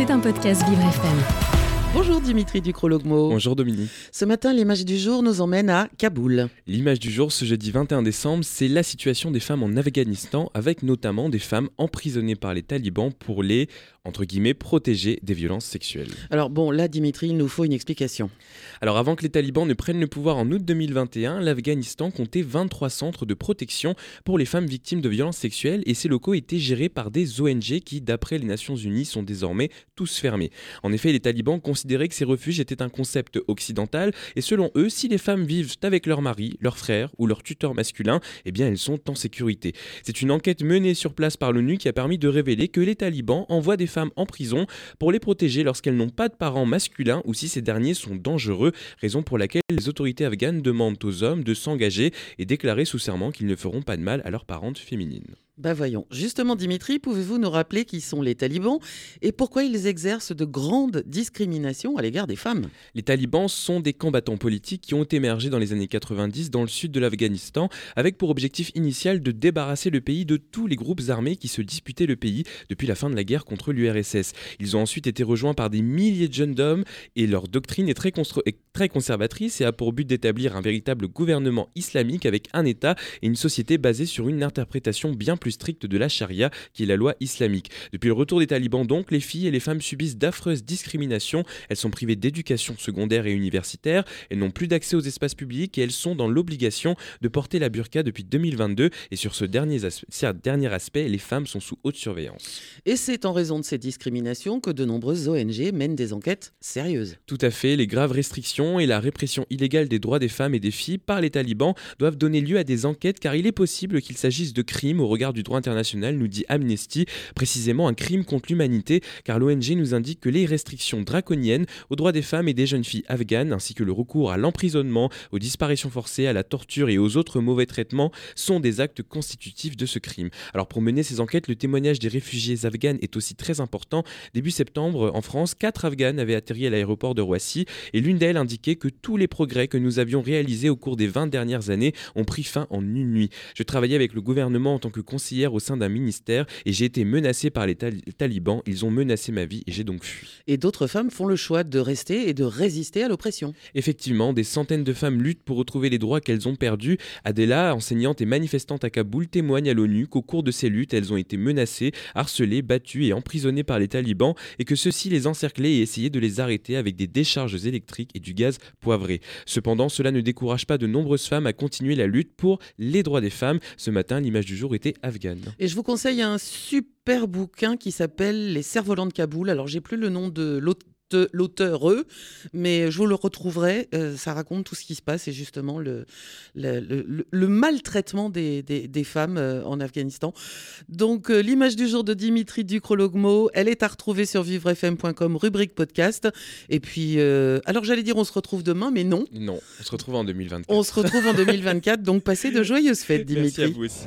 C'est un podcast Vivre FM. Bonjour Dimitri Ducrologmo. Bonjour Dominique. Ce matin, l'image du jour nous emmène à Kaboul. L'image du jour ce jeudi 21 décembre, c'est la situation des femmes en Afghanistan, avec notamment des femmes emprisonnées par les talibans pour les, entre guillemets, protéger des violences sexuelles. Alors bon, là Dimitri, il nous faut une explication. Alors avant que les talibans ne prennent le pouvoir en août 2021, l'Afghanistan comptait 23 centres de protection pour les femmes victimes de violences sexuelles et ces locaux étaient gérés par des ONG qui, d'après les Nations Unies, sont désormais tous fermés. En effet, les talibans considéraient que ces refuges étaient un concept occidental et selon eux, si les femmes vivent avec leur mari, leur frère ou leur tuteur masculin, eh bien elles sont en sécurité. C'est une enquête menée sur place par l'ONU qui a permis de révéler que les talibans envoient des femmes en prison pour les protéger lorsqu'elles n'ont pas de parents masculins ou si ces derniers sont dangereux, raison pour laquelle les autorités afghanes demandent aux hommes de s'engager et déclarer sous serment qu'ils ne feront pas de mal à leurs parentes féminines. Bah voyons. Justement, Dimitri, pouvez-vous nous rappeler qui sont les talibans et pourquoi ils exercent de grandes discriminations à l'égard des femmes? Les talibans sont des combattants politiques qui ont émergé dans les années 90 dans le sud de l'Afghanistan avec pour objectif initial de débarrasser le pays de tous les groupes armés qui se disputaient le pays depuis la fin de la guerre contre l'URSS. Ils ont ensuite été rejoints par des milliers de jeunes hommes et leur doctrine est très, est très conservatrice et a pour but d'établir un véritable gouvernement islamique avec un État et une société basée sur une interprétation bien plus stricte de la charia, qui est la loi islamique. Depuis le retour des talibans donc, les filles et les femmes subissent d'affreuses discriminations, elles sont privées d'éducation secondaire et universitaire, elles n'ont plus d'accès aux espaces publics et elles sont dans l'obligation de porter la burqa depuis 2022 et sur ce dernier, dernier aspect, les femmes sont sous haute surveillance. Et c'est en raison de ces discriminations que de nombreuses ONG mènent des enquêtes sérieuses. Tout à fait, les graves restrictions et la répression illégale des droits des femmes et des filles par les talibans doivent donner lieu à des enquêtes car il est possible qu'il s'agisse de crimes au regard du droit international, nous dit Amnesty, précisément un crime contre l'humanité, car l'ONG nous indique que les restrictions draconiennes aux droits des femmes et des jeunes filles afghanes, ainsi que le recours à l'emprisonnement, aux disparitions forcées, à la torture et aux autres mauvais traitements, sont des actes constitutifs de ce crime. Alors pour mener ces enquêtes, le témoignage des réfugiés afghanes est aussi très important. Début septembre, en France, quatre afghanes avaient atterri à l'aéroport de Roissy, et l'une d'elles indiquait que tous les progrès que nous avions réalisés au cours des 20 dernières années ont pris fin en une nuit. Je travaillais avec le gouvernement en tant que hier au sein d'un ministère et j'ai été menacée par les talibans. Ils ont menacé ma vie et j'ai donc fui. Et d'autres femmes font le choix de rester et de résister à l'oppression. Effectivement, des centaines de femmes luttent pour retrouver les droits qu'elles ont perdus. Adela, enseignante et manifestante à Kaboul, témoigne à l'ONU qu'au cours de ces luttes, elles ont été menacées, harcelées, battues et emprisonnées par les talibans et que ceux-ci les encerclaient et essayaient de les arrêter avec des décharges électriques et du gaz poivré. Cependant, cela ne décourage pas de nombreuses femmes à continuer la lutte pour les droits des femmes. Ce matin, l'image du jour était afghane. Et je vous conseille un super bouquin qui s'appelle Les cerfs-volants de Kaboul. Alors, j'ai plus le nom de l'autre l'auteur, eux, mais je vous le retrouverai. Euh, ça raconte tout ce qui se passe et justement le, le, maltraitement des, des, femmes euh, en Afghanistan. Donc, euh, l'image du jour de Dimitri Ducrologmo, elle est à retrouver sur vivrefm.com, rubrique podcast. Et puis, alors j'allais dire on se retrouve demain, mais non. Non, on se retrouve en 2024. On se retrouve en 2024, donc passez de joyeuses fêtes, Dimitri. Merci à vous aussi.